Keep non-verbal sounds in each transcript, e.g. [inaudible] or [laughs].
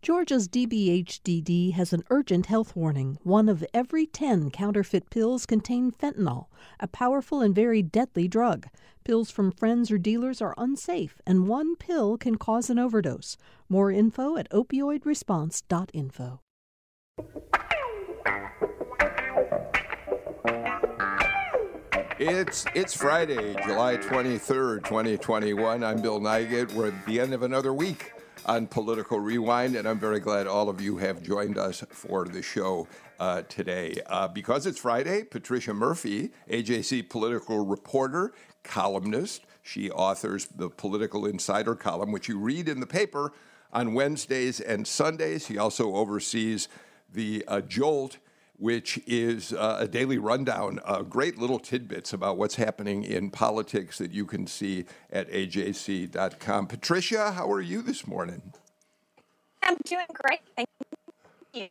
Georgia's DBHDD has an urgent health warning. One of every 10 counterfeit pills contain fentanyl, a powerful and very deadly drug. Pills from friends or dealers are unsafe, and one pill can cause an overdose. More info at opioidresponse.info. It's it's Friday, July 23rd, 2021. I'm Bill Nigut. We're at the end of another week on Political Rewind, and I'm very glad all of you have joined us for the show uh, today. Uh, because it's Friday, Patricia Murphy, AJC political reporter, columnist, she authors the Political Insider column, which you read in the paper on Wednesdays and Sundays. She also oversees the uh, Jolt which is uh, a daily rundown, uh, great little tidbits about what's happening in politics that you can see at ajc.com. Patricia, how are you this morning? I'm doing great. Thank you.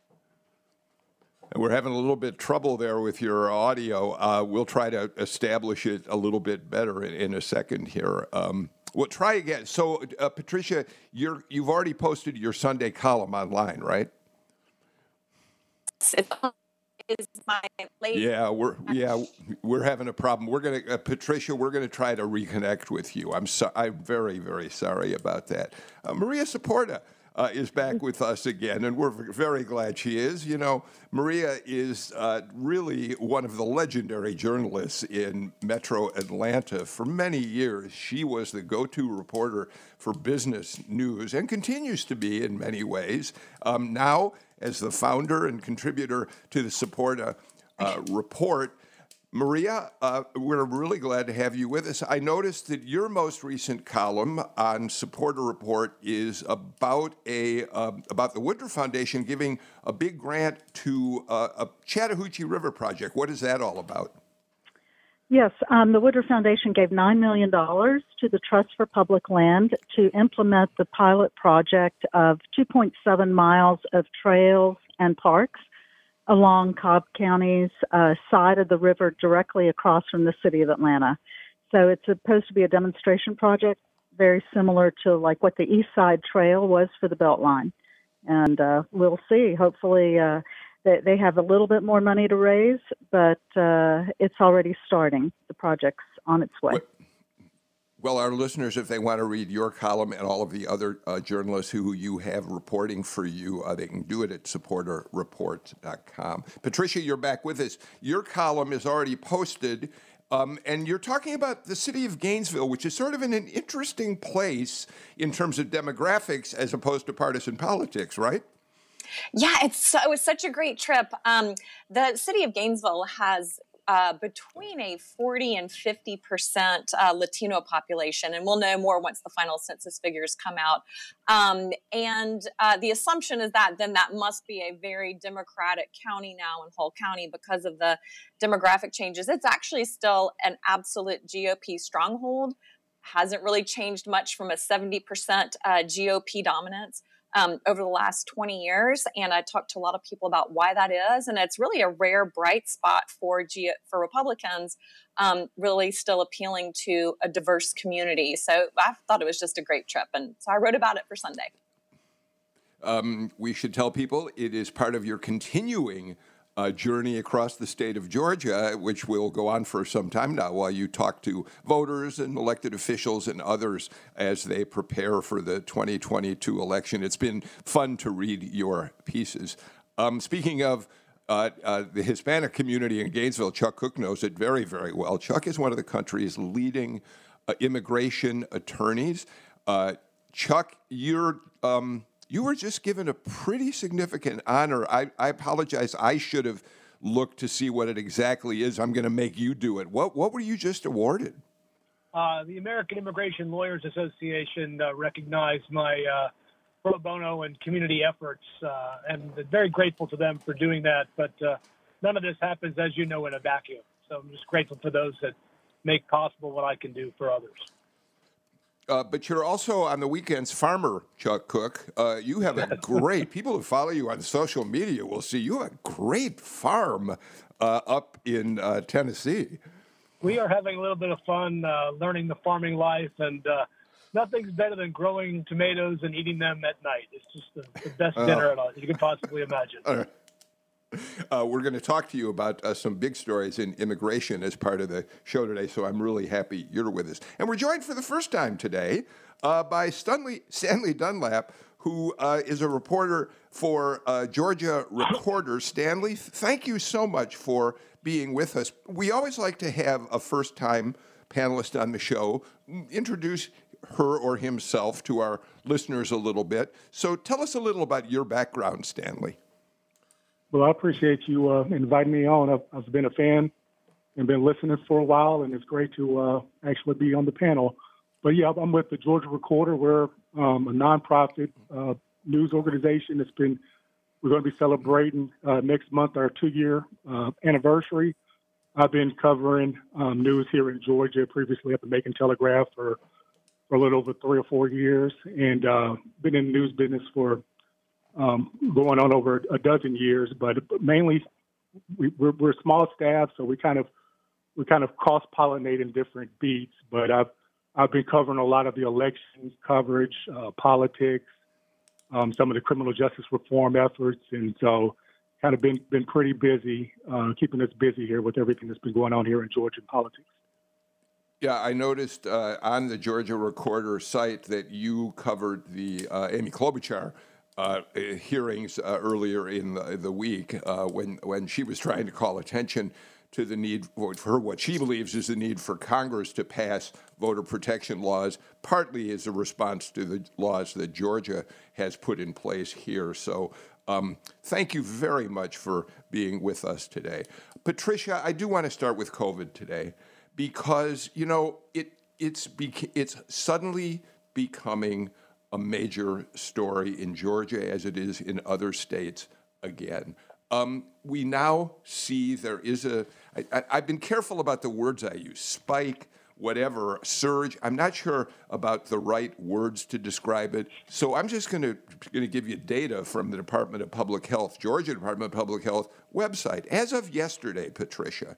We're having a little bit of trouble there with your audio. Uh, we'll try to establish it a little bit better in, in a second here. Um, we'll try again. So, uh, Patricia, you're, you've already posted your Sunday column online, right? Is my late. Yeah, we're [laughs] yeah we're having a problem. We're gonna uh, Patricia, we're gonna try to reconnect with you. I'm so, I'm very very sorry about that. Uh, Maria Saporta. Uh, is back with us again, and we're very glad she is. You know, Maria is uh, really one of the legendary journalists in Metro Atlanta. For many years, she was the go to reporter for business news and continues to be in many ways. Um, now, as the founder and contributor to the Saporta uh, report. Maria, uh, we're really glad to have you with us. I noticed that your most recent column on Saporta Report is about a uh, about the Woodruff Foundation giving a big grant to uh, a Chattahoochee River project. What is that all about? Yes, um, the Woodruff Foundation gave $9 million to the Trust for Public Land to implement the pilot project of 2.7 miles of trails and parks along Cobb County's uh, side of the river directly across from the city of Atlanta. So it's supposed to be a demonstration project very similar to like what the East Side Trail was for the Beltline. And uh, we'll see. Hopefully, uh, they, they have a little bit more money to raise, but uh, it's already starting. The project's on its way. Well, our listeners, if they want to read your column and all of the other uh, journalists who you have reporting for you, uh, they can do it at saportareport.com. Patricia, you're back with us. Your column is already posted, um, and you're talking about the city of Gainesville, which is sort of in an interesting place in terms of demographics as opposed to partisan politics, right? Yeah, it's it was such a great trip. Um, the city of Gainesville has uh, between a 40 and 50 percent uh, Latino population, and we'll know more once the final census figures come out. Um, and uh, the assumption is that then that must be a very Democratic county now in Hall County because of the demographic changes. It's actually still an absolute GOP stronghold. Hasn't really changed much from a 70% uh, GOP dominance um, over the last 20 years. And I talked to a lot of people about why that is. And it's really a rare bright spot for, G- for Republicans, um, really still appealing to a diverse community. So I thought it was just a great trip. And so I wrote about it for Sunday. Um, we should tell people it is part of your continuing uh, journey across the state of Georgia, which will go on for some time now while you talk to voters and elected officials and others as they prepare for the 2022 election. It's been fun to read your pieces. Um, speaking of uh, uh, the Hispanic community in Gainesville, Chuck Kuck knows it very, very well. Chuck is one of the country's leading uh, immigration attorneys. Uh, Chuck, you're. Um, you were just given a pretty significant honor. I, I apologize. I should have looked to see what it exactly is. I'm going to make you do it. What what were you just awarded? Uh, the American Immigration Lawyers Association uh, recognized my uh, pro bono and community efforts, uh, and very grateful to them for doing that. But uh, none of this happens, as you know, in a vacuum. So I'm just grateful for those that make possible what I can do for others. Uh, but you're also on the weekends farmer, Chuck Kuck. Uh, you have a [laughs] great people who follow you on social media will see you have a great farm uh, up in uh, Tennessee. We are having a little bit of fun uh, learning the farming life and nothing's better than growing tomatoes and eating them at night. It's just the, the best oh. dinner you can possibly imagine. [laughs] Uh, we're going to talk to you about uh, some big stories in immigration as part of the show today, so I'm really happy you're with us. And we're joined for the first time today uh, by Stanley, Stanley Dunlap, who uh, is a reporter for uh, Georgia Recorder. Stanley, thank you so much for being with us. We always like to have a first time panelist on the show introduce her or himself to our listeners a little bit. So tell us a little about your background, Stanley. Well, I appreciate you uh, inviting me on. I've, I've, been a fan and been listening for a while, and it's great to uh, actually be on the panel. But yeah, I'm with the Georgia Recorder. We're um, a nonprofit uh, news organization that's been. We're going to be celebrating uh, next month our two-year uh, anniversary. I've been covering um, news here in Georgia previously at the Macon Telegraph for for a little over three or four years, and uh, been in the news business for um, going on over a dozen years. But mainly, we, we're, we're small staff, so we kind of we kind of cross pollinate in different beats. But I've I've been covering a lot of the elections coverage, uh, politics, um, some of the criminal justice reform efforts, and so kind of been been pretty busy, uh, keeping us busy here with everything that's been going on here in Georgia politics. Yeah, I noticed uh, on the Georgia Recorder site that you covered the uh, Amy Klobuchar uh, hearings uh, earlier in the, the week uh, when when she was trying to call attention to the need for her what she believes is the need for Congress to pass voter protection laws, partly as a response to the laws that Georgia has put in place here. So. Um, thank you very much for being with us today. Patricia, I do want to start with COVID today because, you know, it, it's, it's suddenly becoming a major story in Georgia as it is in other states again. Um, we now see there is a. I, I, I've been careful about the words I use spike, whatever, surge. I'm not sure about the right words to describe it. So I'm just going to give you data from the Department of Public Health, Georgia Department of Public Health website. As of yesterday, Patricia,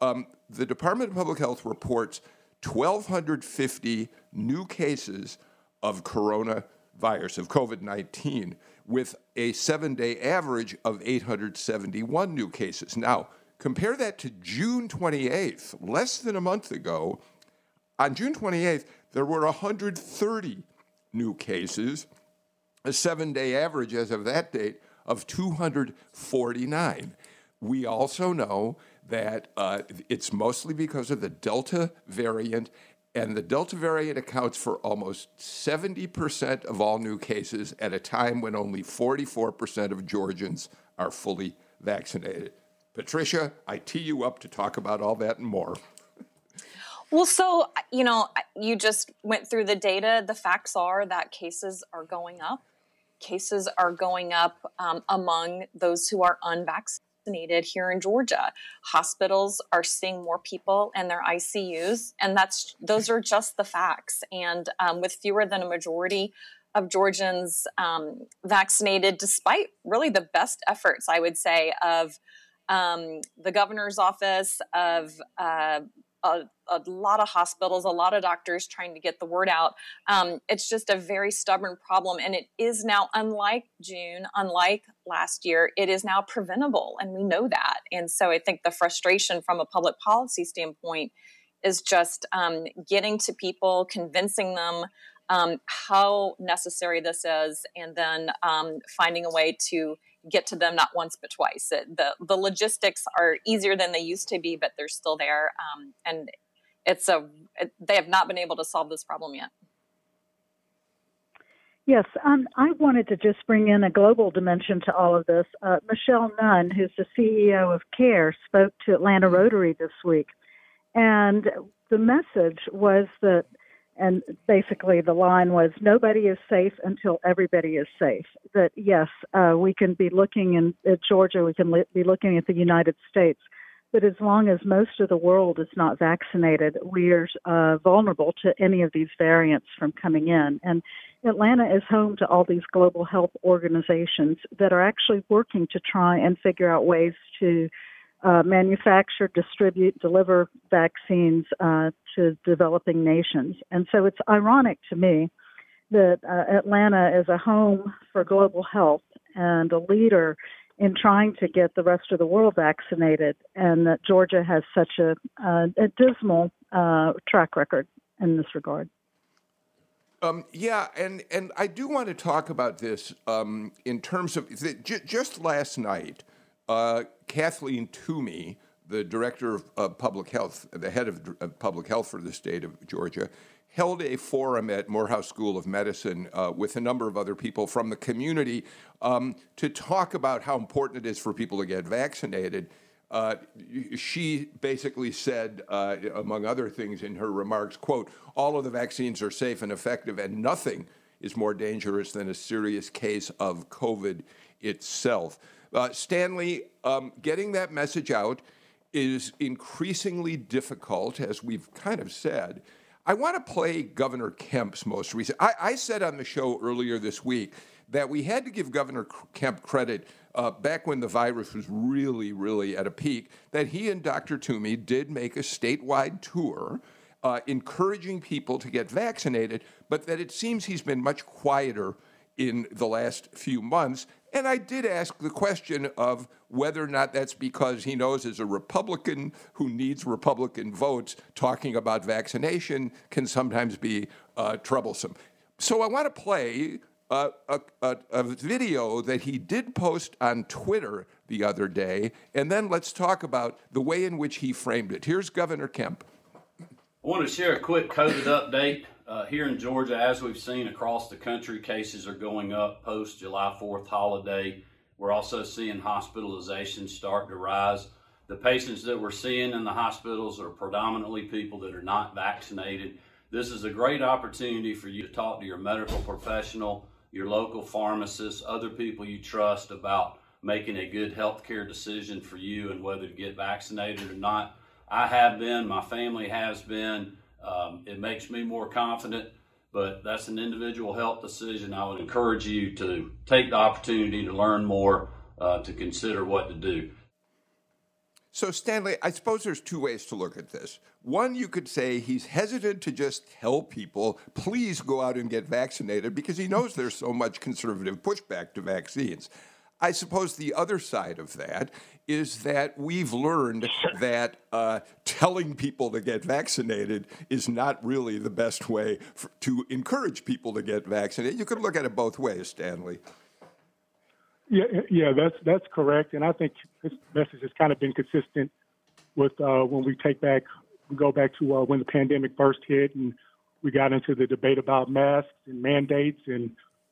um, the Department of Public Health reports 1,250 new cases of coronavirus, of COVID 19, with a seven day average of 871 new cases. Now, compare that to June 28th, less than a month ago. On June 28th, there were 130 new cases, a seven day average as of that date of 249. We also know that uh, it's mostly because of the Delta variant and the Delta variant accounts for almost 70% of all new cases at a time when only 44% of Georgians are fully vaccinated. Patricia, I tee you up to talk about all that and more. Well, so, you know, you just went through the data. The facts are that cases are going up. Cases are going up um, among those who are unvaccinated vaccinated here in Georgia. Hospitals are seeing more people in their ICUs, and that's those are just the facts. And um, with fewer than a majority of Georgians um, vaccinated, despite really the best efforts, I would say, of um, the governor's office, of uh, a, a, lot of hospitals, a lot of doctors trying to get the word out. Um, it's just a very stubborn problem. And it is now, unlike June, unlike last year, it is now preventable. And we know that. And so I think the frustration from a public policy standpoint is just um, getting to people, convincing them um, how necessary this is, and then um, finding a way to get to them not once but twice. It, the the logistics are easier than they used to be, but they're still there, um, and it's a it, they have not been able to solve this problem yet. Yes, um, I wanted to just bring in a global dimension to all of this. Uh, Michelle Nunn, who's the CEO of CARE, spoke to Atlanta Rotary this week, and the message was that and basically the line was nobody is safe until everybody is safe. That yes uh, we can be looking in at georgia we can li- be looking at the united states but as long as most of the world is not vaccinated we are uh, vulnerable to any of these variants from coming in. And atlanta is home to all these global health organizations that are actually working to try and figure out ways to uh, manufacture, distribute, deliver vaccines uh, to developing nations. And so it's ironic to me that uh, Atlanta is a home for global health and a leader in trying to get the rest of the world vaccinated, and that Georgia has such a, a dismal uh, track record in this regard. Um, yeah, and, and I do want to talk about this um, in terms of j- just last night, uh, Kathleen Toomey, the director of, of, public health, the head of, of, public health for the state of Georgia, held a forum at Morehouse School of Medicine uh, with a number of other people from the community um, to talk about how important it is for people to get vaccinated. Uh, she basically said, uh, among other things in her remarks, quote, all of the vaccines are safe and effective, and nothing is more dangerous than a serious case of COVID itself. Uh, Stanley, um, getting that message out is increasingly difficult, as we've kind of said. I want to play Governor Kemp's most recent. I, I said on the show earlier this week that we had to give Governor Kemp credit uh, back when the virus was really, really at a peak, that he and Dr. Toomey did make a statewide tour uh, encouraging people to get vaccinated, but that it seems he's been much quieter in the last few months. And I did ask the question of whether or not that's because he knows as a Republican who needs Republican votes, talking about vaccination can sometimes be uh, troublesome. So I want to play a, a, a, video that he did post on Twitter the other day, and then let's talk about the way in which he framed it. Here's Governor Kemp. I want to share a quick COVID update. Uh, here in Georgia, as we've seen across the country, cases are going up post July 4th holiday. We're also seeing hospitalizations start to rise. The patients that we're seeing in the hospitals are predominantly people that are not vaccinated. This is a great opportunity for you to talk to your medical professional your local pharmacist, other people you trust about making a good healthcare decision for you and whether to get vaccinated or not. I have been, my family has been. Um, it makes me more confident, but that's an individual health decision. I would encourage you to take the opportunity to learn more, uh, to consider what to do. So, Stanley, I suppose there's two ways to look at this. One, you could say he's hesitant to just tell people, please go out and get vaccinated because he knows there's so much conservative pushback to vaccines. I suppose the other side of that is that we've learned that uh, telling people to get vaccinated is not really the best way for, to encourage people to get vaccinated. You could look at it both ways, Stanley. Yeah, yeah, that's that's correct, and I think this message has kind of been consistent with uh, when we take back, we go back to uh, when the pandemic first hit, and we got into the debate about masks and mandates, and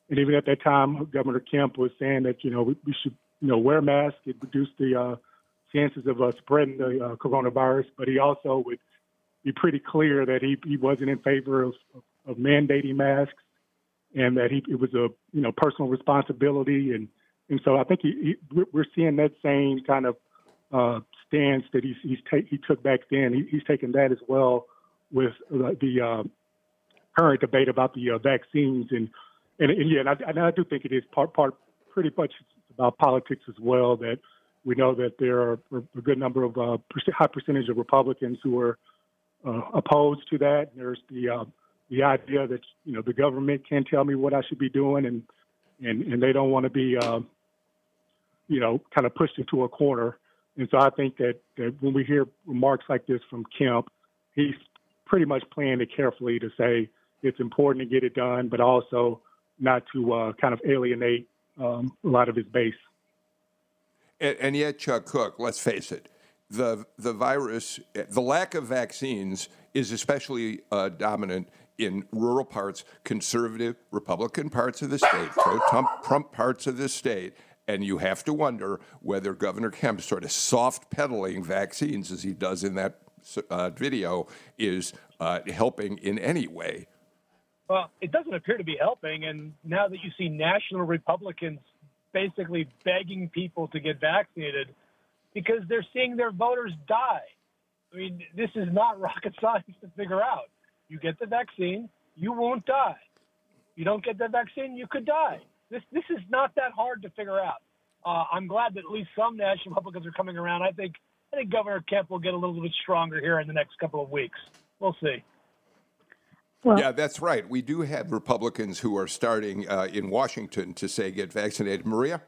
and even at that time, Governor Kemp was saying that you know we, we should you know wear masks, it reduce the uh, chances of uh, spreading the uh, coronavirus, but he also would be pretty clear that he he wasn't in favor of, of, mandating masks, and that he it was a you know personal responsibility and and so I think he, he, we're seeing that same kind of uh, stance that he's, he's ta- he took back then. He, he's taken that as well with the, the uh, current debate about the uh, vaccines. And, and, and yeah, and I, and I do think it is part, part pretty much about politics as well. That we know that there are a good number of uh, high percentage of Republicans who are uh, opposed to that. There's the uh, the idea that you know the government can't tell me what I should be doing, and and and they don't want to be uh, you know, kind of pushed into a corner. And so I think that, that when we hear remarks like this from Kemp, he's pretty much playing it carefully to say it's important to get it done, but also not to uh, kind of alienate um, a lot of his base. And, and, yet, Chuck Kuck, let's face it, the the virus, the lack of vaccines is especially uh, dominant in rural parts, conservative Republican parts of the state, pro-Trump parts of the state, and you have to wonder whether Governor Kemp sort of soft pedaling vaccines, as he does in that uh, video, is uh, helping in any way. Well, it doesn't appear to be helping. And now that you see national Republicans basically begging people to get vaccinated because they're seeing their voters die. I mean, this is not [laughs] rocket science to figure out. You get the vaccine, you won't die. You don't get the vaccine, you could die. This this is not that hard to figure out. Uh, I'm glad that at least some national Republicans are coming around. I think I think Governor Kemp will get a little bit stronger here in the next couple of weeks. We'll see. Well, yeah, that's right. We do have Republicans who are starting uh, in Washington to say get vaccinated. Maria?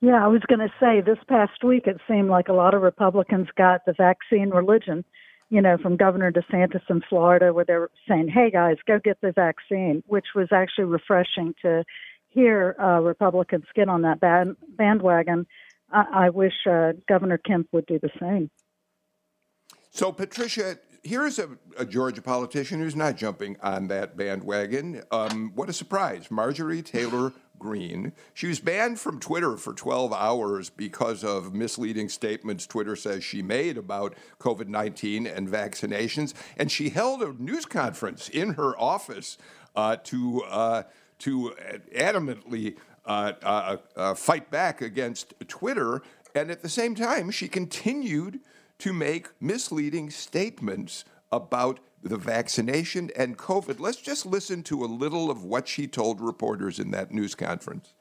Yeah, I was going to say this past week it seemed like a lot of Republicans got the vaccine religion, you know, from Governor DeSantis in Florida, where they're saying, hey guys, go get the vaccine, which was actually refreshing to hear uh, Republicans get on that band- bandwagon. I, I wish uh, Governor Kemp would do the same. So, Patricia, here's a, a, Georgia politician who's not jumping on that bandwagon. Um, what a surprise. Marjorie Taylor Greene. She was banned from Twitter for 12 hours because of misleading statements Twitter says she made about COVID 19 and vaccinations. And she held a news conference in her office uh, to, uh, to adamantly uh, uh, uh fight back against Twitter. And at the same time, she continued to make misleading statements about the vaccination and COVID. Let's just listen to a little of what she told reporters in that news conference.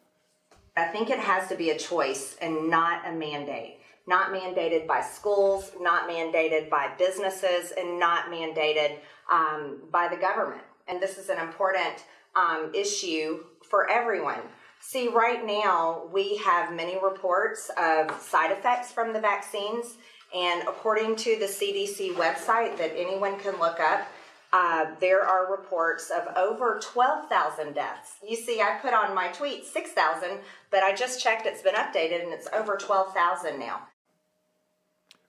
I think it has to be a choice and not a mandate. Not mandated by schools, not mandated by businesses, and not mandated um, by the government. And this is an important um, issue for everyone. See, right now, we have many reports of side effects from the vaccines and according to the CDC website that anyone can look up, uh, there are reports of over 12,000 deaths. You see, I put on my tweet 6,000, but I just checked, it's been updated, and it's over 12,000 now.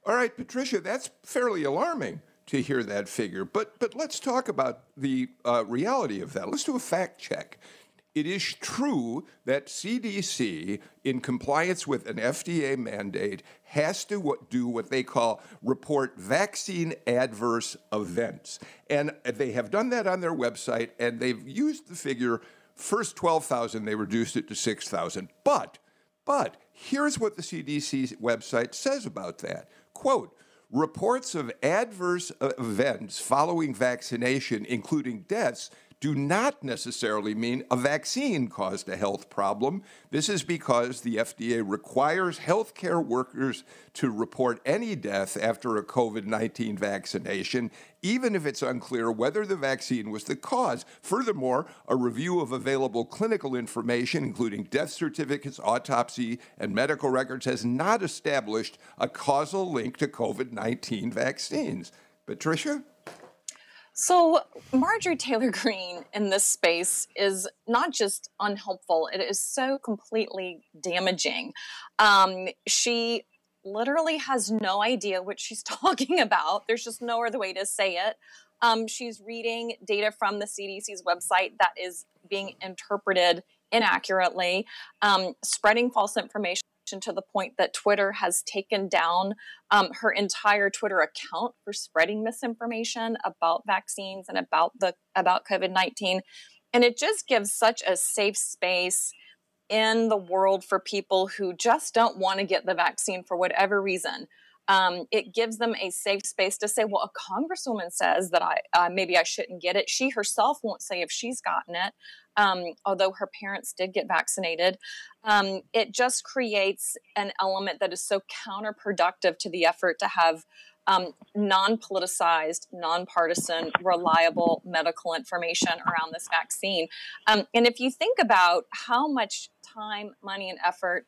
All right, Patricia, that's fairly alarming to hear that figure. But but let's talk about the uh, reality of that. Let's do a fact check. It is true that CDC, in compliance with an FDA mandate, has to do what they call report vaccine adverse events. And they have done that on their website, and they've used the figure first 12,000, they reduced it to 6,000. But, but, here's what the CDC website says about that. Quote, reports of adverse events following vaccination, including deaths, do not necessarily mean a vaccine caused a health problem. This is because the FDA requires healthcare workers to report any death after a COVID 19 vaccination, even if it's unclear whether the vaccine was the cause. Furthermore, a review of available clinical information, including death certificates, autopsy, and medical records, has not established a causal link to COVID 19 vaccines. Patricia? So, Marjorie Taylor [laughs] Greene in this space is not just unhelpful, it is so completely damaging. Um, she literally has no idea what she's [laughs] talking about. There's just no other way to say it. Um, she's reading data from the CDC's website that is being interpreted inaccurately, um, spreading false information to the point that Twitter has taken down um, her entire Twitter account for spreading misinformation about vaccines and about the about COVID nineteen, and it just gives such a safe space in the world for people who just don't want to get the vaccine for whatever reason. Um, it gives them a safe space to say, well, a congresswoman says that I uh, maybe I shouldn't get it. She herself won't say if she's gotten it um, although her parents did get vaccinated. Um, it just creates an element that is so counterproductive to the effort to have um, non politicized, non-partisan, reliable medical information around this vaccine. Um, and if you think about how much time, money, and effort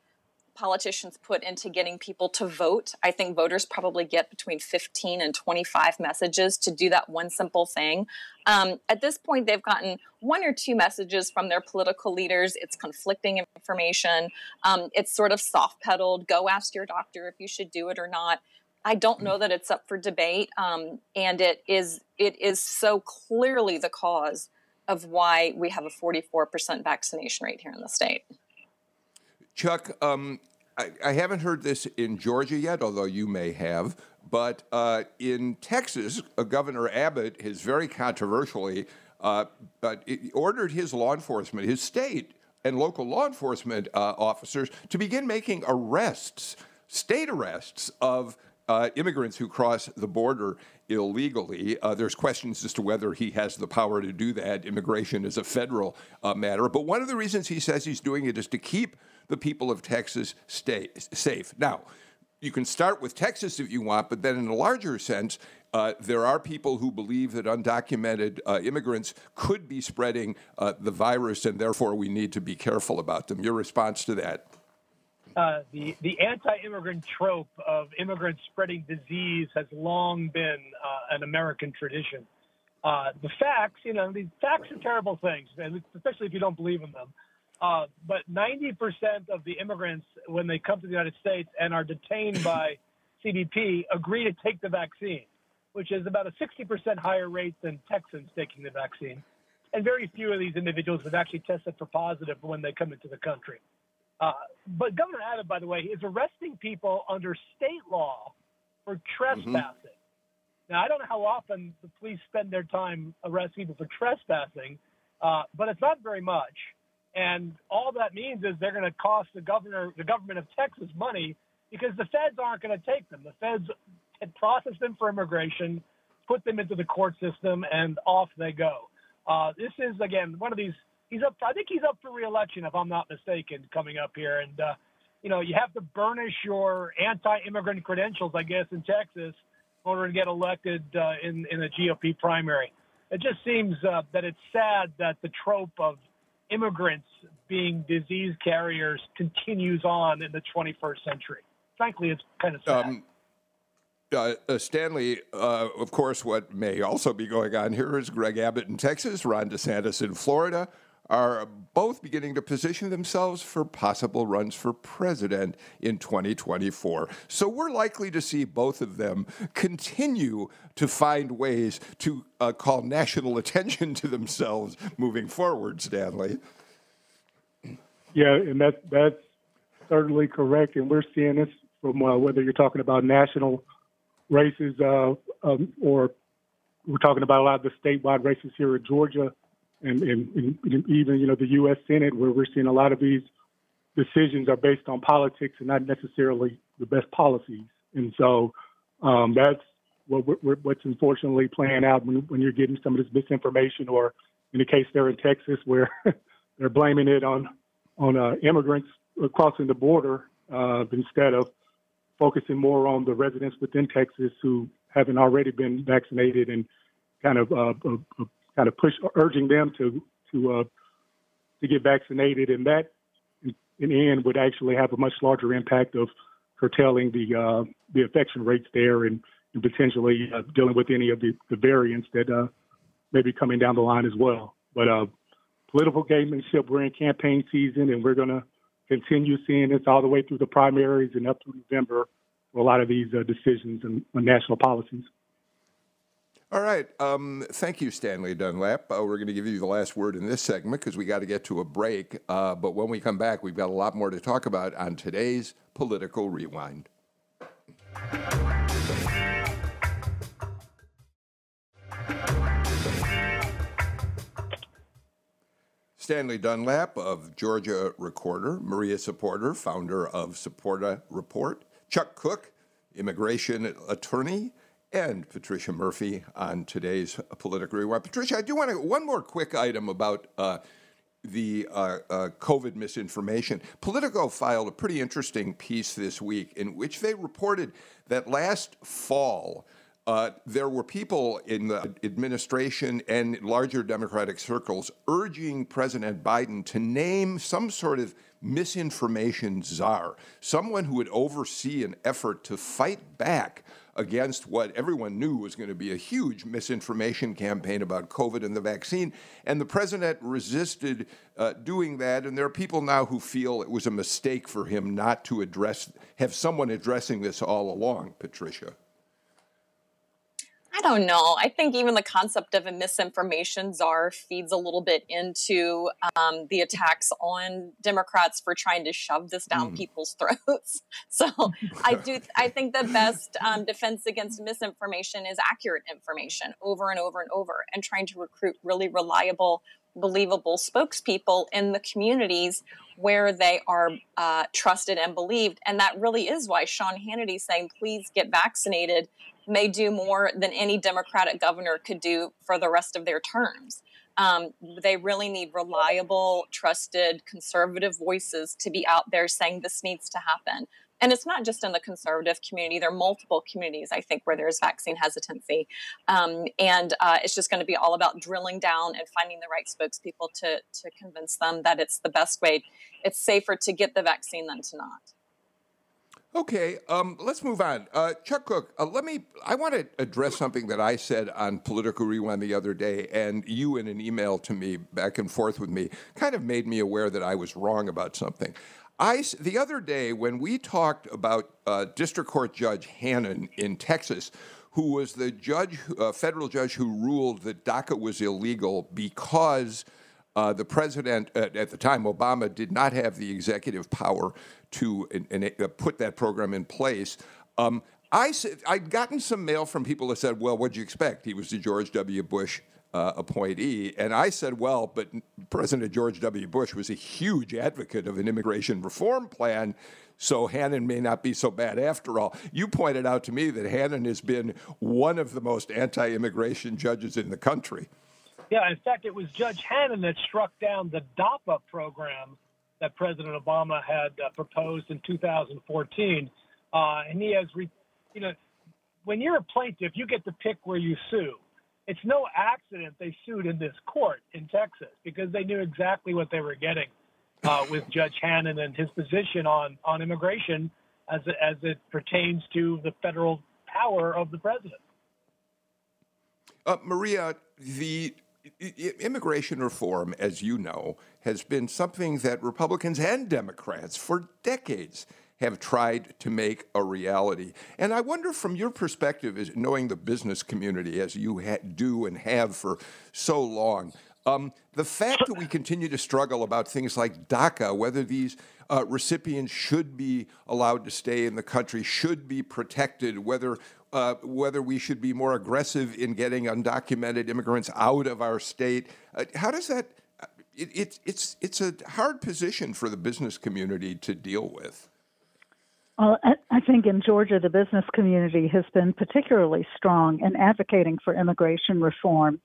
politicians put into getting people to vote. I think voters probably get between 15 and 25 messages to do that one simple thing. Um, at this point, they've gotten one or two messages from their political leaders. It's conflicting information. Um, it's sort of soft pedaled. Go ask your doctor if you should do it or not. I don't know that it's up for debate, um, and it is it is so clearly the cause of why we have a 44% vaccination rate here in the state. Chuck, um, I, I, haven't heard this in Georgia yet, although you may have. But uh, in Texas, uh, Governor Abbott has very controversially uh, but ordered his law enforcement, his state and local law enforcement uh, officers, to begin making arrests, state arrests of uh, immigrants who cross the border illegally. Uh, there's questions as to whether he has the power to do that. Immigration is a federal uh, matter. But one of the reasons he says he's doing it is to keep the people of Texas stay safe. Now, you can start with Texas if you want, but then in a larger sense, uh, there are people who believe that undocumented uh, immigrants could be spreading uh, the virus, and therefore we need to be careful about them. Your response to that? Uh, the the anti-immigrant trope of immigrants spreading disease has long been uh, an American tradition. Uh, the facts, you know, the facts are terrible things, especially if you don't believe in them. Uh, but 90% of the immigrants, when they come to the United States and are detained [laughs] by CBP, agree to take the vaccine, which is about a 60% higher rate than Texans taking the vaccine. And very few of these individuals have actually tested for positive when they come into the country. Uh, but Governor Abbott, by the way, is arresting people under state law for trespassing. Mm-hmm. Now, I don't know how often the police spend their time arresting people for trespassing, uh, but it's not very much. And all that means is they're going to cost the governor, the government of Texas, money because the feds aren't going to take them. The feds process them for immigration, put them into the court system, and off they go. Uh, this is again one of these he's up. I think he's up for reelection, if I'm not mistaken, coming up here. And uh, you know, you have to burnish your anti-immigrant credentials, I guess, in Texas, in order to get elected uh, in in a GOP primary. It just seems uh, that it's sad that the trope of immigrants being disease carriers continues on in the 21st century. Frankly, it's kind of sad. Um, uh, uh, Stanley, uh, of course, what may also be going on here is Greg Abbott in Texas, Ron DeSantis in Florida, are both beginning to position themselves for possible runs for president in 2024. So we're likely to see both of them continue to find ways to uh, call national [laughs] attention to themselves moving forward, Stanley. Yeah, and that, that's certainly correct. And we're seeing this from uh, whether you're talking about national races uh, um, or we're talking about a lot of the statewide races here in Georgia and, and, and even you know the U.S. Senate, where we're seeing a lot of these decisions are based on politics and not necessarily the best policies. And so um, that's what, what's unfortunately playing out when, when, you're getting some of this misinformation, or in the case there in Texas, where [laughs] they're blaming it on on uh, immigrants crossing the border uh, instead of focusing more on the residents within Texas who haven't already been vaccinated and kind of uh, uh kind of push urging them to to uh, to get vaccinated, and that in, the end would actually have a much larger impact of curtailing the uh, the infection rates there and, and potentially uh, dealing with any of the, the variants that uh, may be coming down the line as well. But uh, political gamemanship, we're in campaign season, and we're going to continue seeing this all the way through the primaries and up through November for a lot of these uh, decisions and on national policies. All right. Um, thank you, Stanley Dunlap. Uh, we're going to give you the last word in this segment because we got to get to a break. Uh, but when we come back, we've got a lot more to talk about on today's Political Rewind. Stanley Dunlap of Georgia Recorder, Maria Saporta, founder of Saporta Report, Chuck Kuck, immigration attorney, and Patricia Murphy on today's Political Rewind. Patricia, I do want to one more quick item about uh, the uh, uh, COVID misinformation. Politico filed a pretty interesting piece this week in which they reported that last fall. Uh, there were people in the administration and larger Democratic circles urging President Biden to name some sort of misinformation czar, someone who would oversee an effort to fight back against what everyone knew was going to be a huge misinformation campaign about COVID and the vaccine. And the president resisted uh, doing that. And there are people now who feel it was a mistake for him not to address, have someone addressing this all along, Patricia. I don't know. I think even the concept of a misinformation czar feeds a little bit into um, the attacks on Democrats for trying to shove this down mm. people's [laughs] throats. So I do. [laughs] I think the best um, defense against misinformation is accurate information over and over and over, and trying to recruit really reliable, believable spokespeople in the communities where they are uh, trusted and believed. And that really is why Sean Hannity is saying, "Please get vaccinated." May do more than any Democratic governor could do for the rest of their terms. Um, they really need reliable, trusted, conservative voices to be out there saying this needs to happen. And it's not just in the conservative community. There are multiple communities, I think, where there's vaccine hesitancy. Um, and uh, it's just going to be all about drilling down and finding the right spokespeople to, to convince them that it's the best way. It's safer to get the vaccine than to not. Okay, um, let's move on. Uh, Chuck Kuck, uh, let me. I want to address something that I said on Political Rewind the other day, and you, in an email to me back and forth with me, kind of made me aware that I was wrong about something. I the other day when we talked about uh, District Court Judge Hanen in Texas, who was the judge, uh, federal judge, who ruled that DACA was illegal because. Uh, the president at, at, the time, Obama, did not have the executive power to uh, put that program in place. Um, I I'd gotten some mail from people that said, "Well, what'd you expect? He was the George W. Bush uh, appointee," and I said, "Well, but President George W. Bush was a huge advocate of an immigration reform plan." So Hanen may not be so bad after all. You pointed out to me that Hanen has been one of the most anti-immigration judges in the country. Yeah, in fact, it was Judge Hanen that struck down the DAPA program that President Obama had uh, proposed in 2014. Uh, and he has, re- you know, when you're a plaintiff, you get to pick where you sue. It's no accident they sued in this court in Texas because they knew exactly what they were getting uh, with Judge Hanen and his position on, on immigration as, as it pertains to the federal power of the president. Uh, Maria, the immigration reform, as you know, has been something that Republicans and Democrats for decades have tried to make a reality. And I wonder, from your perspective, as knowing the business community as you ha- do and have for so long, um, the fact that we continue to struggle about things like DACA, whether these uh, recipients should be allowed to stay in the country, should be protected, whether uh, whether we should be more aggressive in getting undocumented immigrants out of our state. Uh, how does that? Uh, it, it, it's it's a hard position for the business community to deal with. Well, I think in Georgia, the business community has been particularly strong in advocating for immigration reform.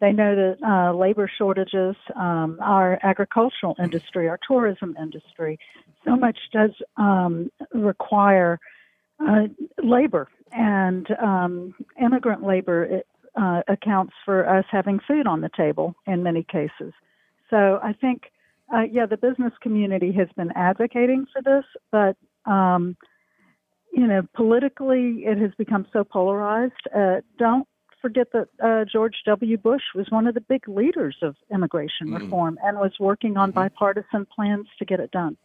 They know that uh, labor shortages, um, our agricultural industry, our tourism industry, so much does um, require uh, labor and um, immigrant labor uh, accounts for us having food on the table in many cases. So I think, uh, yeah, the business community has been advocating for this, but um, you know, politically it has become so polarized. Uh, don't forget that uh, George W. Bush was one of the big leaders of immigration mm-hmm. reform and was working on mm-hmm. bipartisan plans to get it done.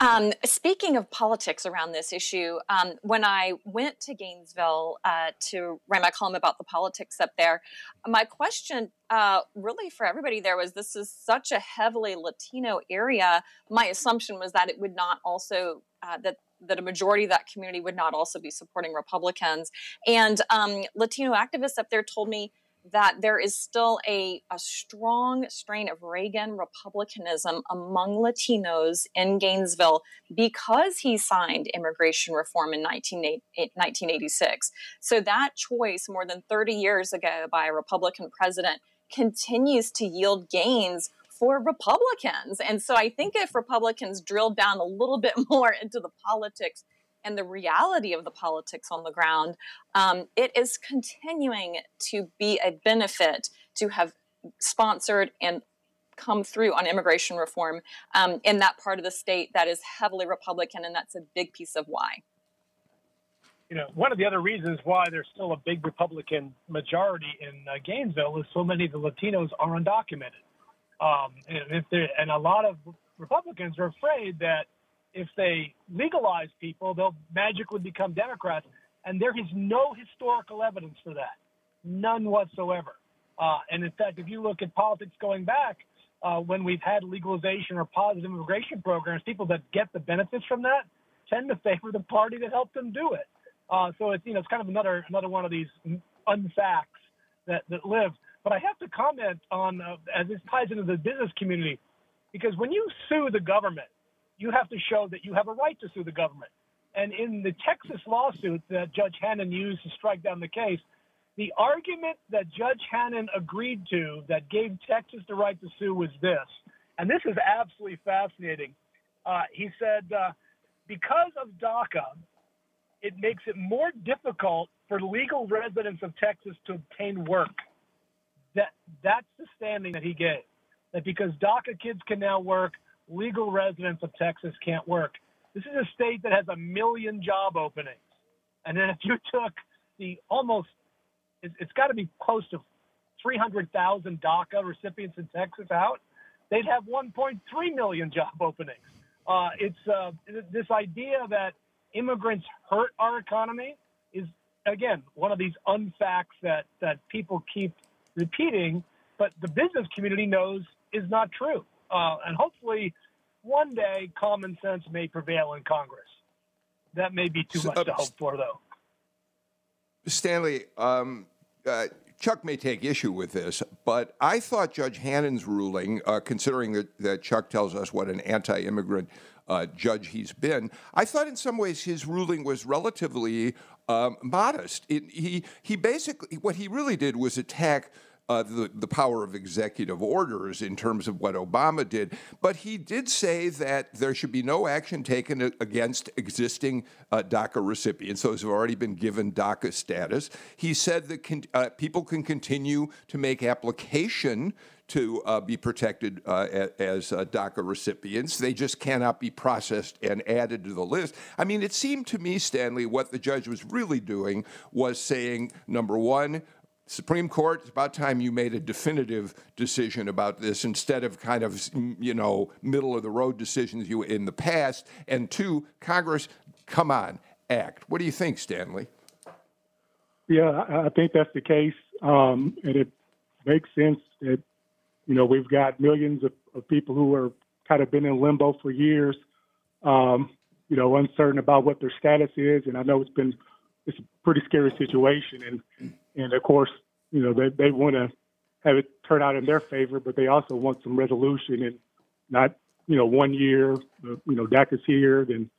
Um, speaking of politics around this issue, um, when I went to Gainesville uh, to write my column about the politics up there, my question uh, really for everybody there was this is such a heavily Latino area. My assumption was that it would not also, uh, that that a majority of that community would not also be supporting Republicans. And um, Latino activists up there told me that there is still a, a strong strain of Reagan Republicanism among Latinos in Gainesville because he signed immigration reform in 1986. So that choice, more than 30 years ago, by a Republican president, continues to yield gains for Republicans. And so I think if Republicans drill down a little bit [laughs] more into the politics and the reality of the politics on the ground, um, it is continuing to be a benefit to have sponsored and come through on immigration reform um, in that part of the state that is heavily Republican, and that's a big piece of why. You know, one of the other reasons why there's still a big Republican majority in uh, Gainesville is so many of the Latinos are undocumented, um, and, and a lot of Republicans are afraid that if they legalize people, they'll magically become Democrats. And there is no historical evidence for that, none whatsoever. Uh, and in fact, if you look at politics going back, uh, when we've had legalization or positive immigration programs, people that get the benefits from that tend to favor the party that helped them do it. Uh, so it's you know it's kind of another another one of these unfacts that that live. But I have to comment on uh, as this ties into the business community, because when you sue the government, you have to show that you have a right to sue the government. And in the Texas lawsuit that Judge Hanen used to strike down the case, The argument that Judge Hanen agreed to that gave Texas the right to sue was this, and this is absolutely fascinating. Uh, he said, uh, because of DACA, it makes it more difficult for legal residents of Texas to obtain work. That that's the standing that he gave. That because DACA kids can now work, legal residents of Texas can't work. This is a state that has a million job openings. And then if you [laughs] took the almost, it's got to be close to 300,000 DACA recipients in Texas out, they'd have 1.3 million job [laughs] openings. Uh, it's uh, this idea that immigrants hurt our economy is, again, one of these unfacts that, that people keep repeating, but the business community knows is not true. Uh, and hopefully, one day, common sense may prevail in Congress. That may be too much uh, to hope for, though. Stanley, um, uh, Chuck may take issue with this, but I thought Judge Hanen's ruling, uh, considering that, that, Chuck tells us what an anti immigrant uh, judge he's been, I thought in some ways his ruling was relatively um, modest. It, he, he basically, what he really did was attack uh, the, the power of executive orders in terms of what Obama did. But he did say that there should be no action taken against existing uh, DACA recipients, those who have already been given DACA status. He said that con- uh, people can continue to make application to uh, be protected uh, as uh, DACA recipients. They just cannot be processed and added to the list. I mean, it seemed to me, Stanley, what the judge was really doing was saying, number one, Supreme Court, it's about time you made a definitive decision about this instead of kind of, you know, middle of the road decisions you in the past. And two, Congress, come on, act. What do you think, Stanley? Yeah, I think that's the case. Um, and it makes sense that, you know, we've got millions of, of people who are kind of been in limbo for years, um, you know, uncertain about what their status is. And I know it's been, it's a pretty scary situation. And and of course, you know, they, they want to have it turn out in their favor, but they also want some resolution and not, you know, one year, you know, DACA's here, then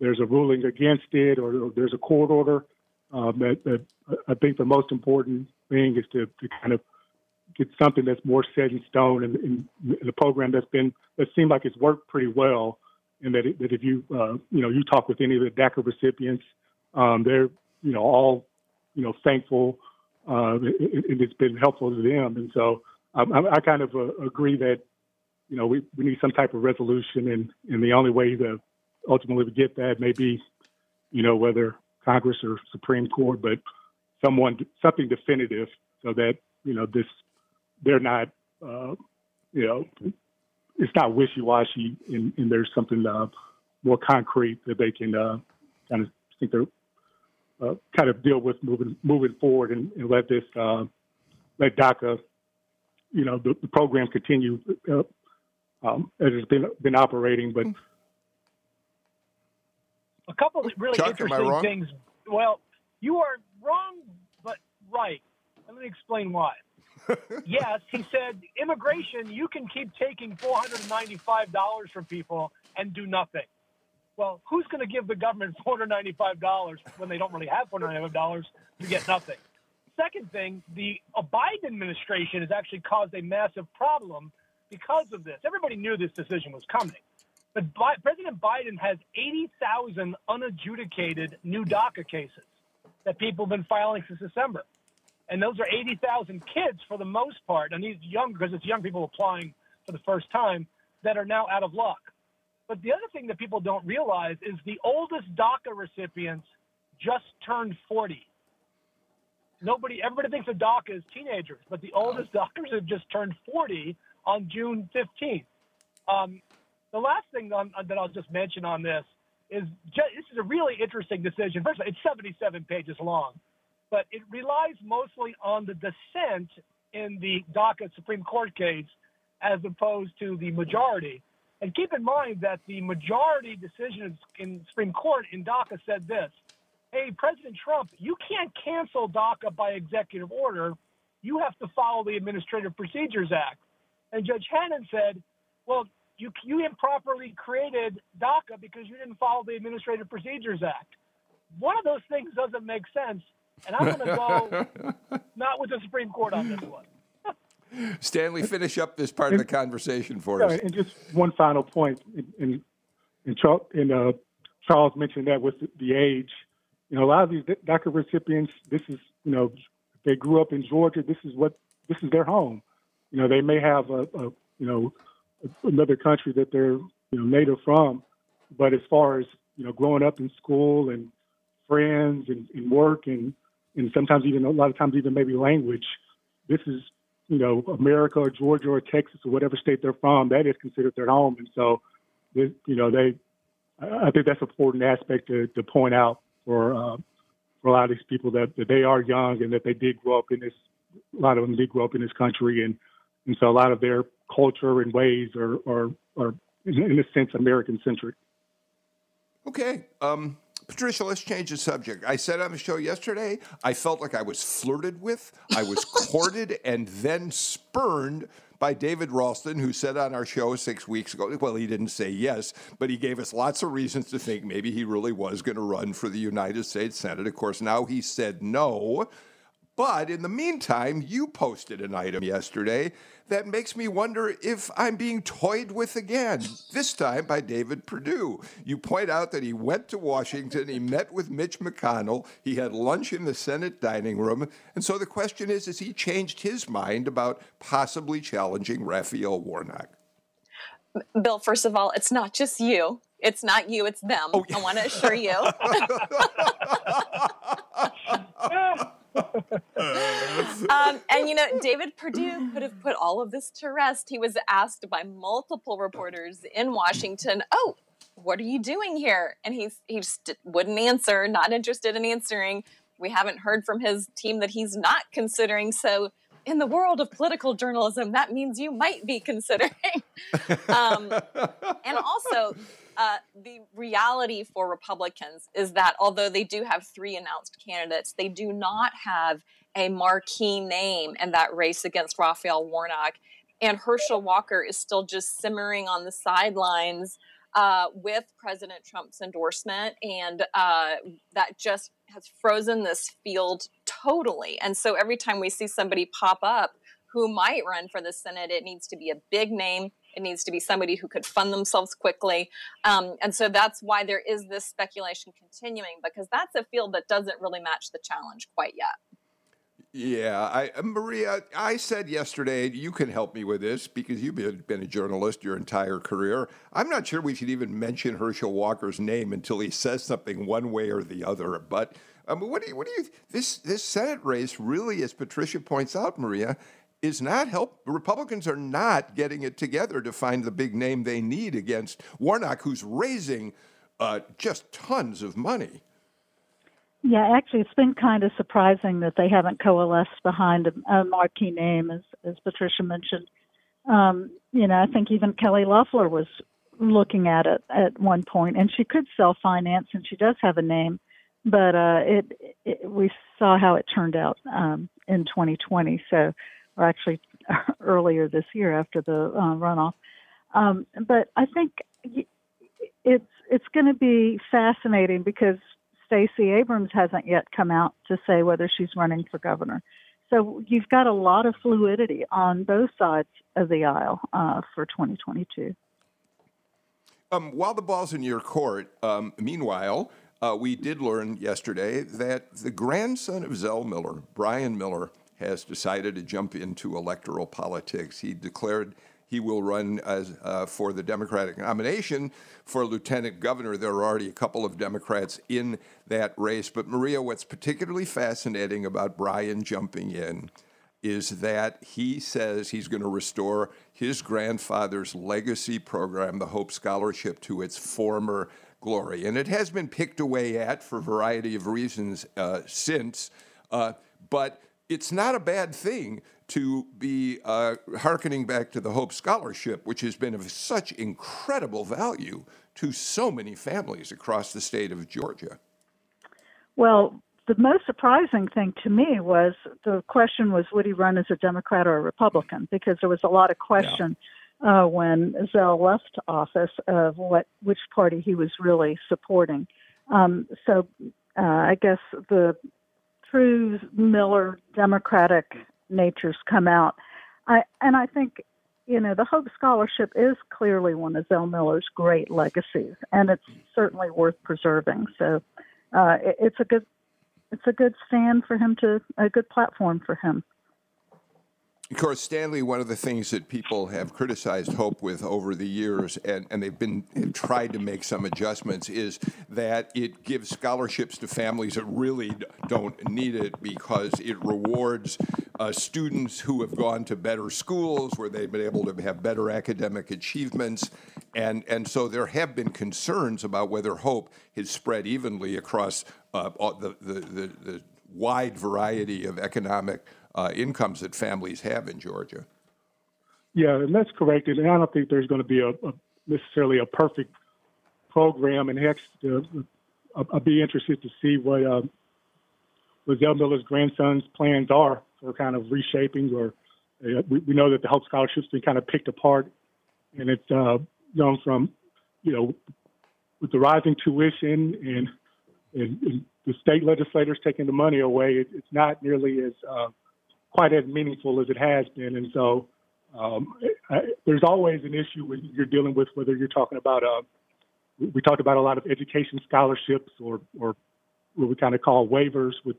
there's a ruling against it or, or there's a court order. Um, that, that I think the most important thing is to, to kind of get something that's more set in stone and, and a program that's been that seemed like it's worked pretty well. And that, it, that if you uh, you know you talk with any of the DACA recipients, um, they're you know all you know thankful uh, it, has been helpful to them. And so I, I kind of uh, agree that you know we, we need some type of resolution, and, and the only way to ultimately get that may be you know whether Congress or Supreme Court, but someone something definitive so that you know this they're not uh, you know it's not wishy washy, and, and, there's something uh, more concrete that they can uh, kind of think they're uh, kind of deal with moving moving forward and, and let this uh, let DACA, you know, the, the program continue uh, um, as it's been been operating. But a couple of really Chuck, interesting things. Well, you are wrong, but right. Let me explain why. [laughs] yes, he said immigration. You can keep taking four hundred and ninety-five dollars from people and do nothing. Well, who's going to give the government $495 when they don't really have $495 to get nothing? Second thing, the uh, Biden administration has actually caused a massive problem because of this. Everybody knew this decision was coming. But Bi- President Biden has 80,000 unadjudicated new DACA cases that people have been filing since December. And those are 80,000 kids for the most part, and these young, because it's young people applying for the first time, that are now out of luck. But the other thing that people don't realize is the oldest DACA recipients just turned 40. Nobody, everybody thinks of DACA as teenagers, but the oldest DACAs have just turned 40 on June 15th. Um, the last thing on, that I'll just mention on this is just, this is a really interesting decision. First of all, it's 77 pages long, but it relies mostly on the dissent in the DACA Supreme Court case as opposed to the majority. And keep in mind that the majority decision in Supreme Court in DACA said this Hey, President Trump, you can't cancel DACA by executive order. You have to follow the Administrative Procedures Act. And Judge Hanen said, Well, you, you improperly created DACA because you didn't follow the Administrative Procedures Act. One of those things doesn't make sense. And I'm going to go [laughs] not with the Supreme Court on this one. Stanley, finish up this part of the conversation for us. And just one final point, and, and, Charles, and uh, Charles mentioned that with the age, you know, a lot of these DACA recipients, this is, you know, they grew up in Georgia. This is what this is their home. You know, they may have a, a you know another country that they're you know native from, but as far as you know, growing up in school and friends and, and work and and sometimes even a lot of times even maybe language, this is you know America or Georgia or Texas or whatever state they're from. That is considered their home, and so you know they. I think that's an important aspect to, to point out for uh, for a lot of these people that, that they are young and that they did grow up in this. A lot of them did grow up in this country, and and so a lot of their culture and ways are are, are in a sense American centric. Okay. Um, Patricia, let's change the subject. I said on the show yesterday, I felt like I was flirted with, I was [laughs] courted, and then spurned by David Ralston, who said on our show six weeks ago, well, he didn't say yes, but he gave us lots of reasons to think maybe he really was going to run for the United States Senate. Of course, now he said no. But in the meantime, you posted an item yesterday that makes me wonder if I'm being toyed with again, this time by David Perdue. You point out that he went to Washington, he met with Mitch McConnell, he had lunch in the Senate dining room. And so the question is has he changed his mind about possibly challenging Raphael Warnock? Bill, first of all, it's not just you. It's not you, it's them. Oh, yeah. I want to assure you. [laughs] [laughs] [laughs] um, and you know, David Perdue could have put all of this to rest. He was asked by multiple reporters in Washington, "Oh, what are you doing here?" And he he just wouldn't answer. Not interested in answering. We haven't heard from his team that he's not considering. So, in the world of political journalism, that means you might be considering. [laughs] um, and also, uh, the reality for Republicans is that although they do have three announced candidates, they do not have a marquee name in that race against Raphael Warnock. And Herschel Walker is still just simmering on the sidelines uh, with President Trump's endorsement. And uh, that just has frozen this field totally. And so every time we see somebody pop up who might run for the Senate, it needs to be a big name it needs to be somebody who could fund themselves quickly. Um, and so that's why there is this speculation continuing because that's a field that doesn't really match the challenge quite yet. Yeah, I, uh, Maria, I said yesterday, you can help me with this because you've been, been, a journalist your entire career. I'm not sure we should even mention Herschel Walker's name until he says something one way or the other. But um, what do you, what do you, this, this Senate race really, as Patricia points out, Maria, is not help. Republicans are not getting it together to find the big name they need against Warnock, who's raising uh, just tons of money. Yeah, actually, it's been kind of surprising that they haven't coalesced behind a, a marquee name, as, as Patricia mentioned. Um, you know, I think even Kelly Loeffler was looking at it at one point, and she could self finance, and she does have a name, but uh, it, it we saw how it turned out um, in 2020. So or actually [laughs] earlier this year after the uh, runoff. Um, but I think it's it's going to be fascinating because Stacey Abrams hasn't yet come out to say whether she's running for governor. So you've got a lot of fluidity on both sides of the aisle uh, for 2022. Um, while the ball's in your court, um, meanwhile, uh, we did learn yesterday that the grandson of Zell Miller, Brian Miller, has decided to jump into electoral politics. He declared he will run as, uh, for the Democratic nomination for lieutenant governor. There are already a couple of Democrats in that race. But, Maria, what's particularly fascinating about Brian jumping in is that he says he's going to restore his grandfather's legacy program, the Hope Scholarship, to its former glory. And it has been picked away at for a variety of reasons uh, since. Uh, but it's not a bad thing to be uh, hearkening back to the Hope Scholarship, which has been of such incredible value to so many families across the state of Georgia. Well, the most surprising thing to me was the question was would he run as a Democrat or a Republican? Because there was a lot of question yeah. uh, when Zell left office of what which party he was really supporting. Um, so uh, I guess the true Miller Democratic natures come out. I, and I think, you know, the Hope Scholarship is clearly one of Zell Miller's great legacies, and it's certainly worth preserving. So uh, it, it's a good it's a good stand for him to a good platform for him. Of course, Stanley, one of the things that people have criticized Hope with over the years, and, and they've been have tried to make some adjustments, is that it gives scholarships to families that really don't need it because it rewards uh, students who have gone to better schools where they've been able to have better academic achievements. And, and so there have been concerns about whether Hope is spread evenly across uh, the, the, the, the wide variety of economic uh, incomes that families have in Georgia. Yeah, and that's correct. And I don't think there's going to be a, a necessarily a perfect program. And heck, uh, I'd be interested to see what uh, what Zell Miller's grandson's plans are for kind of reshaping. Or uh, we, we, know that the Hope Scholarship's been kind of picked apart, and it's uh, gone from you know with the rising tuition and and, and the state legislators taking the money away, it, it's not nearly as uh, quite as meaningful as it has been. And so um, I, there's always an issue when you're dealing with whether you're talking about uh, we talked about a lot of education scholarships or or what we kind of call waivers with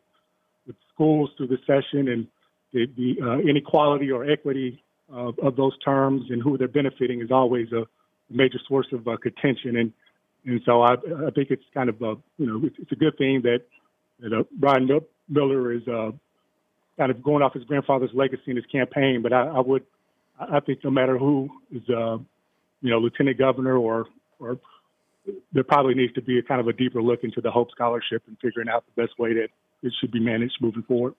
with schools through the session and the, the uh, inequality or equity of, of, those terms and who they're benefiting is always a major source of uh, contention and and so I, I think it's kind of a you know it's, a good thing that that uh, Miller is uh, kind of going off his grandfather's legacy in his campaign. But I, I would, I think no matter who is, uh, you know, lieutenant governor or or there probably needs to be a kind of a deeper look into the Hope Scholarship and figuring out the best way that it should be managed moving forward.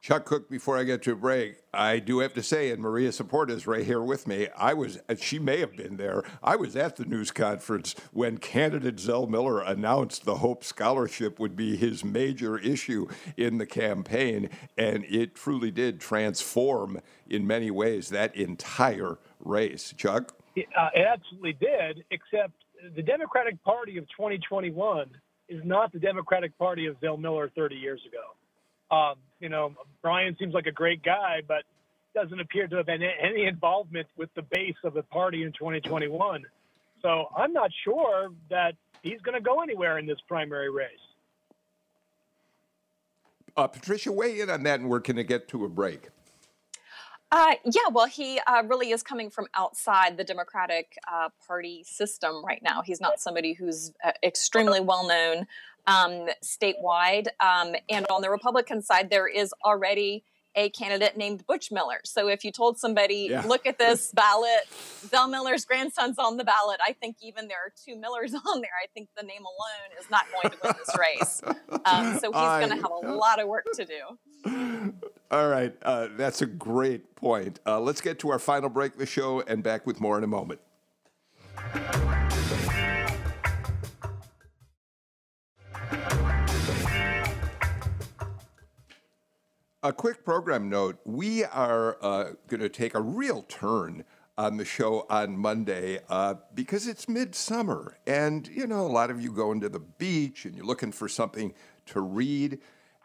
Chuck Kuck, before I get to a break, I do have to say, and Maria Saporta is right here with me. I was, she may have been there. I was at the news conference when candidate Zell Miller announced the Hope Scholarship would be his major issue in the campaign, and it truly did transform in many ways that entire race. Chuck? Uh, it absolutely did, except the Democratic Party of 2021 is not the Democratic Party of Zell Miller 30 years ago. Um, you know, Brian seems like a great guy, but doesn't appear to have been any involvement with the base of the party in 2021. So I'm not sure that he's going to go anywhere in this primary race. Uh, Patricia, weigh in on that, and we're going to get to a break. Uh, yeah, well, he uh, really is coming from outside the Democratic uh, Party system right now. He's not somebody who's uh, extremely well known um, statewide. Um, and on the Republican side, there is already a candidate named Butch Miller. So if you told somebody, yeah. look at this [laughs] ballot, Zell Miller's grandson's on the ballot, I think even there are two Millers [laughs] on there. I think the name alone is not going to win this race. Um, so he's going to have a lot of work to do. [laughs] All right. Uh, that's a great point. Uh, let's get to our final break of the show and back with more in a moment. A quick program note we are uh, going to take a real turn on the show on Monday uh, because it's midsummer. And, you know, a lot of you going to the beach and you're looking for something to read.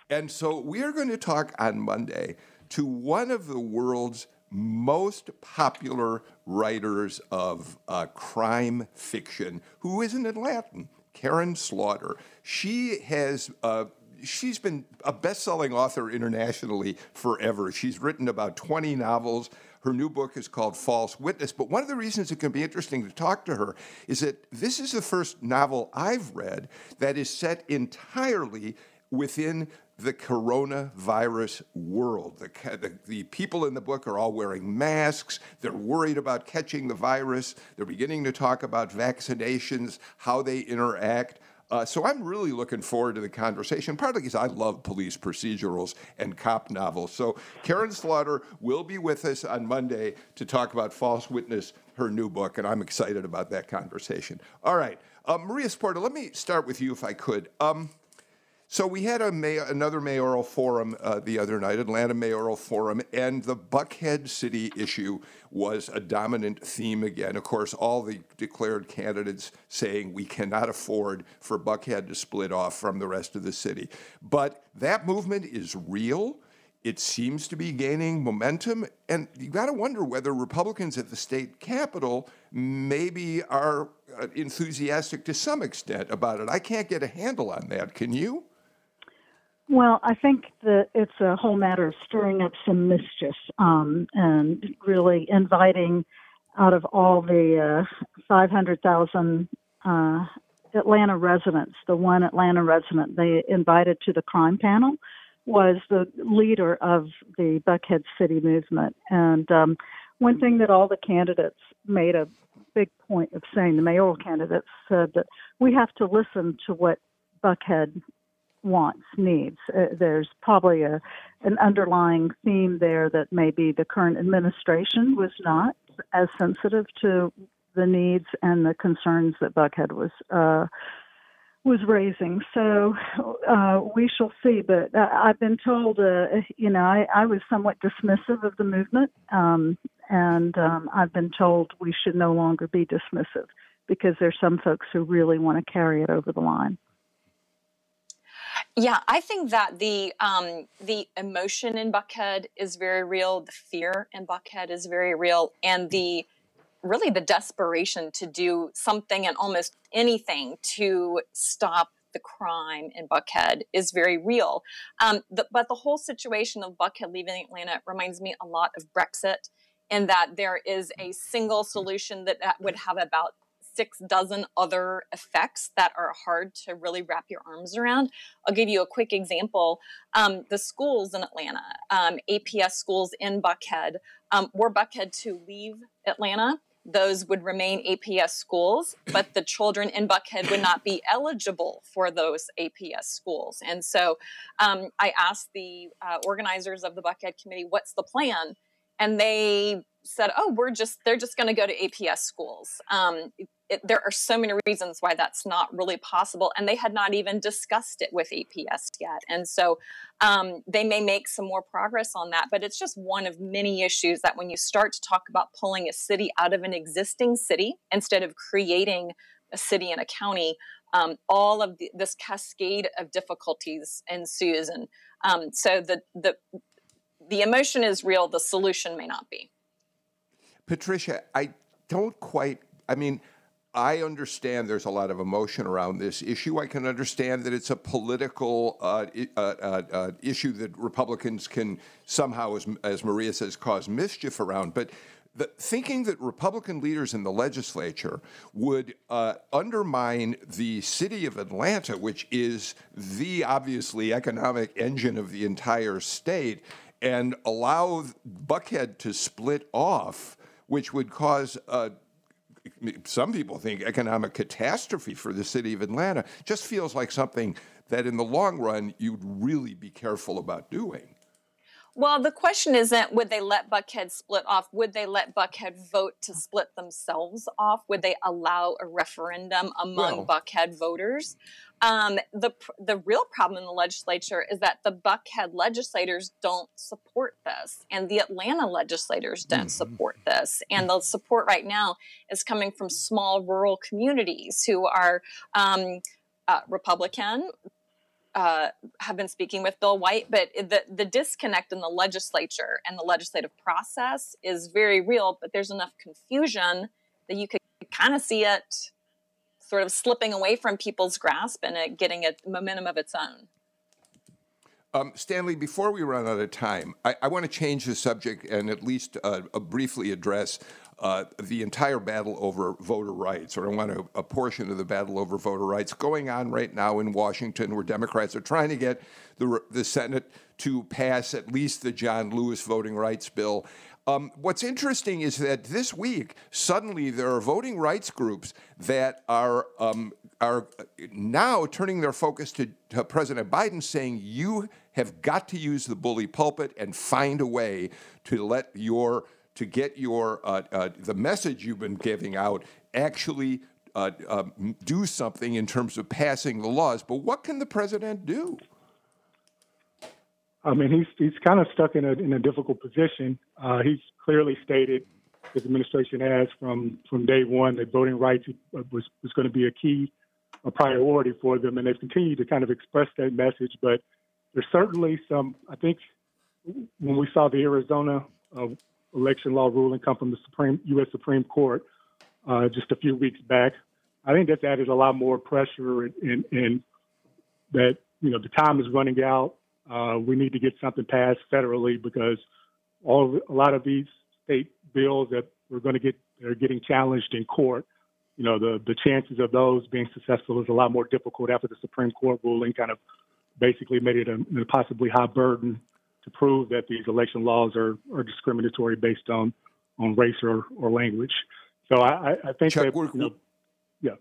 And so we are going to talk on Monday to one of the world's most popular writers of uh, crime fiction, who is an Atlantan, Karin Slaughter. She has uh, she's been a best-selling author internationally forever. She's written about 20 novels. Her new book is called False Witness. But one of the reasons it can be interesting to talk to her is that this is the first novel I've read that is set entirely within the coronavirus world. The, the, the, people in the book are all wearing masks. They're worried about catching the virus. They're beginning to talk about vaccinations, how they interact. Uh, so I'm really looking forward to the conversation, partly because I love police procedurals and cop novels. So Karin Slaughter will be with us on Monday to talk about False Witness, her new book, and I'm excited about that conversation. All right, uh, Maria Saporta, let me start with you if I could. Um, So we had a may- another mayoral forum uh, the other night, Atlanta mayoral forum, and the Buckhead City issue was a dominant theme again. Of course, all the declared candidates saying we cannot afford for Buckhead to split off from the rest of the city. But that movement is real. It seems to be gaining momentum, and you got to wonder whether Republicans at the state capitol maybe are uh, enthusiastic to some extent about it. I can't get a handle on that. Can you? Well, I think that it's a whole matter of stirring up some mischief um, and really inviting out of all the uh, 500,000 uh, Atlanta residents, the one Atlanta resident they invited to the crime panel was the leader of the Buckhead City movement. And um, one thing that all the candidates made a big point of saying, the mayoral candidates said that we have to listen to what Buckhead wants, needs. Uh, there's probably a an underlying theme there that maybe the current administration was not as sensitive to the needs and the concerns that Buckhead was uh, was raising. So uh, we shall see. But uh, I've been told, uh, you know, I, I, was somewhat dismissive of the movement, um, and um, I've been told we should no longer be dismissive because there's some folks who really want to carry it over the line. Yeah, I think that the um, the emotion in Buckhead is very real. The fear in Buckhead is very real, and the really the desperation to do something and almost anything to stop the crime in Buckhead is very real. Um, the, but the whole situation of Buckhead leaving Atlanta reminds me a lot of Brexit, in that there is a single solution that, that would have about six dozen other effects that are hard to really wrap your arms around. I'll give you a quick example. Um, the schools in Atlanta, um, APS schools in Buckhead, um, were Buckhead to leave Atlanta, those would remain APS schools, but the children in Buckhead would not be eligible for those APS schools. And so um, I asked the uh, organizers of the Buckhead committee, what's the plan? And they said, "Oh, we're just they're just going to go to APS schools." Um, it, there are so many reasons why that's not really possible, and they had not even discussed it with APS yet. And so um, they may make some more progress on that, but it's just one of many issues that when you start to talk about pulling a city out of an existing city instead of creating a city and a county, um, all of the, this cascade of difficulties ensues, and um, so the the the emotion is real. The solution may not be. Patricia, I don't quite, I mean, I understand there's a lot of emotion around this issue. I can understand that it's a political uh, uh, uh, uh, issue that Republicans can somehow, as, as Maria says, cause mischief around. But the, thinking that Republican leaders in the legislature would uh, undermine the city of Atlanta, which is the obviously economic engine of the entire state, and allow Buckhead to split off which would cause uh, some people think economic catastrophe for the city of Atlanta, just feels like something that in the long run you'd really be careful about doing. Well, the question isn't would they let Buckhead split off? Would they let Buckhead vote to split themselves off? Would they allow a referendum among well, Buckhead voters? Um, the the real problem in the legislature is that the Buckhead legislators don't support this, and the Atlanta legislators don't mm-hmm. support this. And the support right now is coming from small rural communities who are um, uh, Republican, uh, have been speaking with Bill White, but the, the disconnect in the legislature and the legislative process is very real, but there's enough confusion that you could kind of see it sort of slipping away from people's grasp and it getting a momentum of its own. Um, Stanley, before we run out of time, I, I want to change the subject and at least uh, briefly address uh, the entire battle over voter rights, or I want to, a portion of the battle over voter rights going on right now in Washington, where Democrats are trying to get the, the Senate to pass at least the John Lewis voting rights bill. Um, what's interesting is that this week, suddenly there are voting rights groups that are um, are now turning their focus to, to President Biden, saying you have got to use the bully pulpit and find a way to let your to get your uh, uh, the message you've been giving out actually uh, uh, do something in terms of passing the laws. But what can the president do? I mean, he's he's kind of stuck in a in a difficult position. Uh, he's clearly stated his administration has from from day one that voting rights was was going to be a key a priority for them, and they've continued to kind of express that message. But there's certainly some. I think when we saw the Arizona uh, election law ruling come from the Supreme U.S. Supreme Court uh, just a few weeks back, I think that's added a lot more pressure and in that you know the time is running out uh, we need to get something passed federally because all a lot of these state bills that we're going to get are getting challenged in court. You know, the the chances of those being successful is a lot more difficult after the Supreme Court ruling kind of basically made it a, a possibly high burden to prove that these election laws are, are discriminatory based on on race or, or language. So I, I think Chuck, that you know,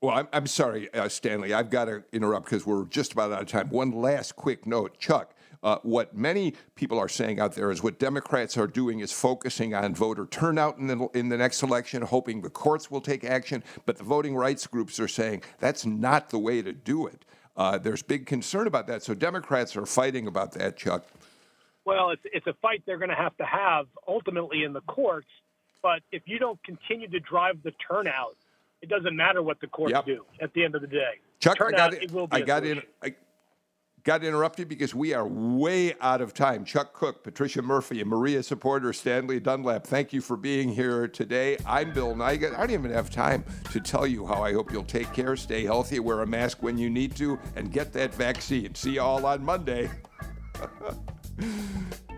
well, I'm, I'm sorry, uh, Stanley. I've got to interrupt because we're just about out of time. One last quick note, Chuck. Uh, what many people are saying out there is what Democrats are doing is focusing on voter turnout in the, in the next election, hoping the courts will take action. But the voting rights groups are saying that's not the way to do it. Uh, there's big concern about that. So Democrats are fighting about that, Chuck. Well, it's, it's a fight they're going to have to have ultimately in the courts. But if you don't continue to drive the turnout, it doesn't matter what the courts yep. do at the end of the day. Chuck, Turnout, I got, I got in. I got interrupted because we are way out of time. Chuck Kuck, Patricia Murphy, and Maria Saporta, Stanley Dunlap. Thank you for being here today. I'm Bill Nigut. I don't even have time to tell you how I hope you'll take care, stay healthy, wear a mask when you need to, and get that vaccine. See you all on Monday. [laughs]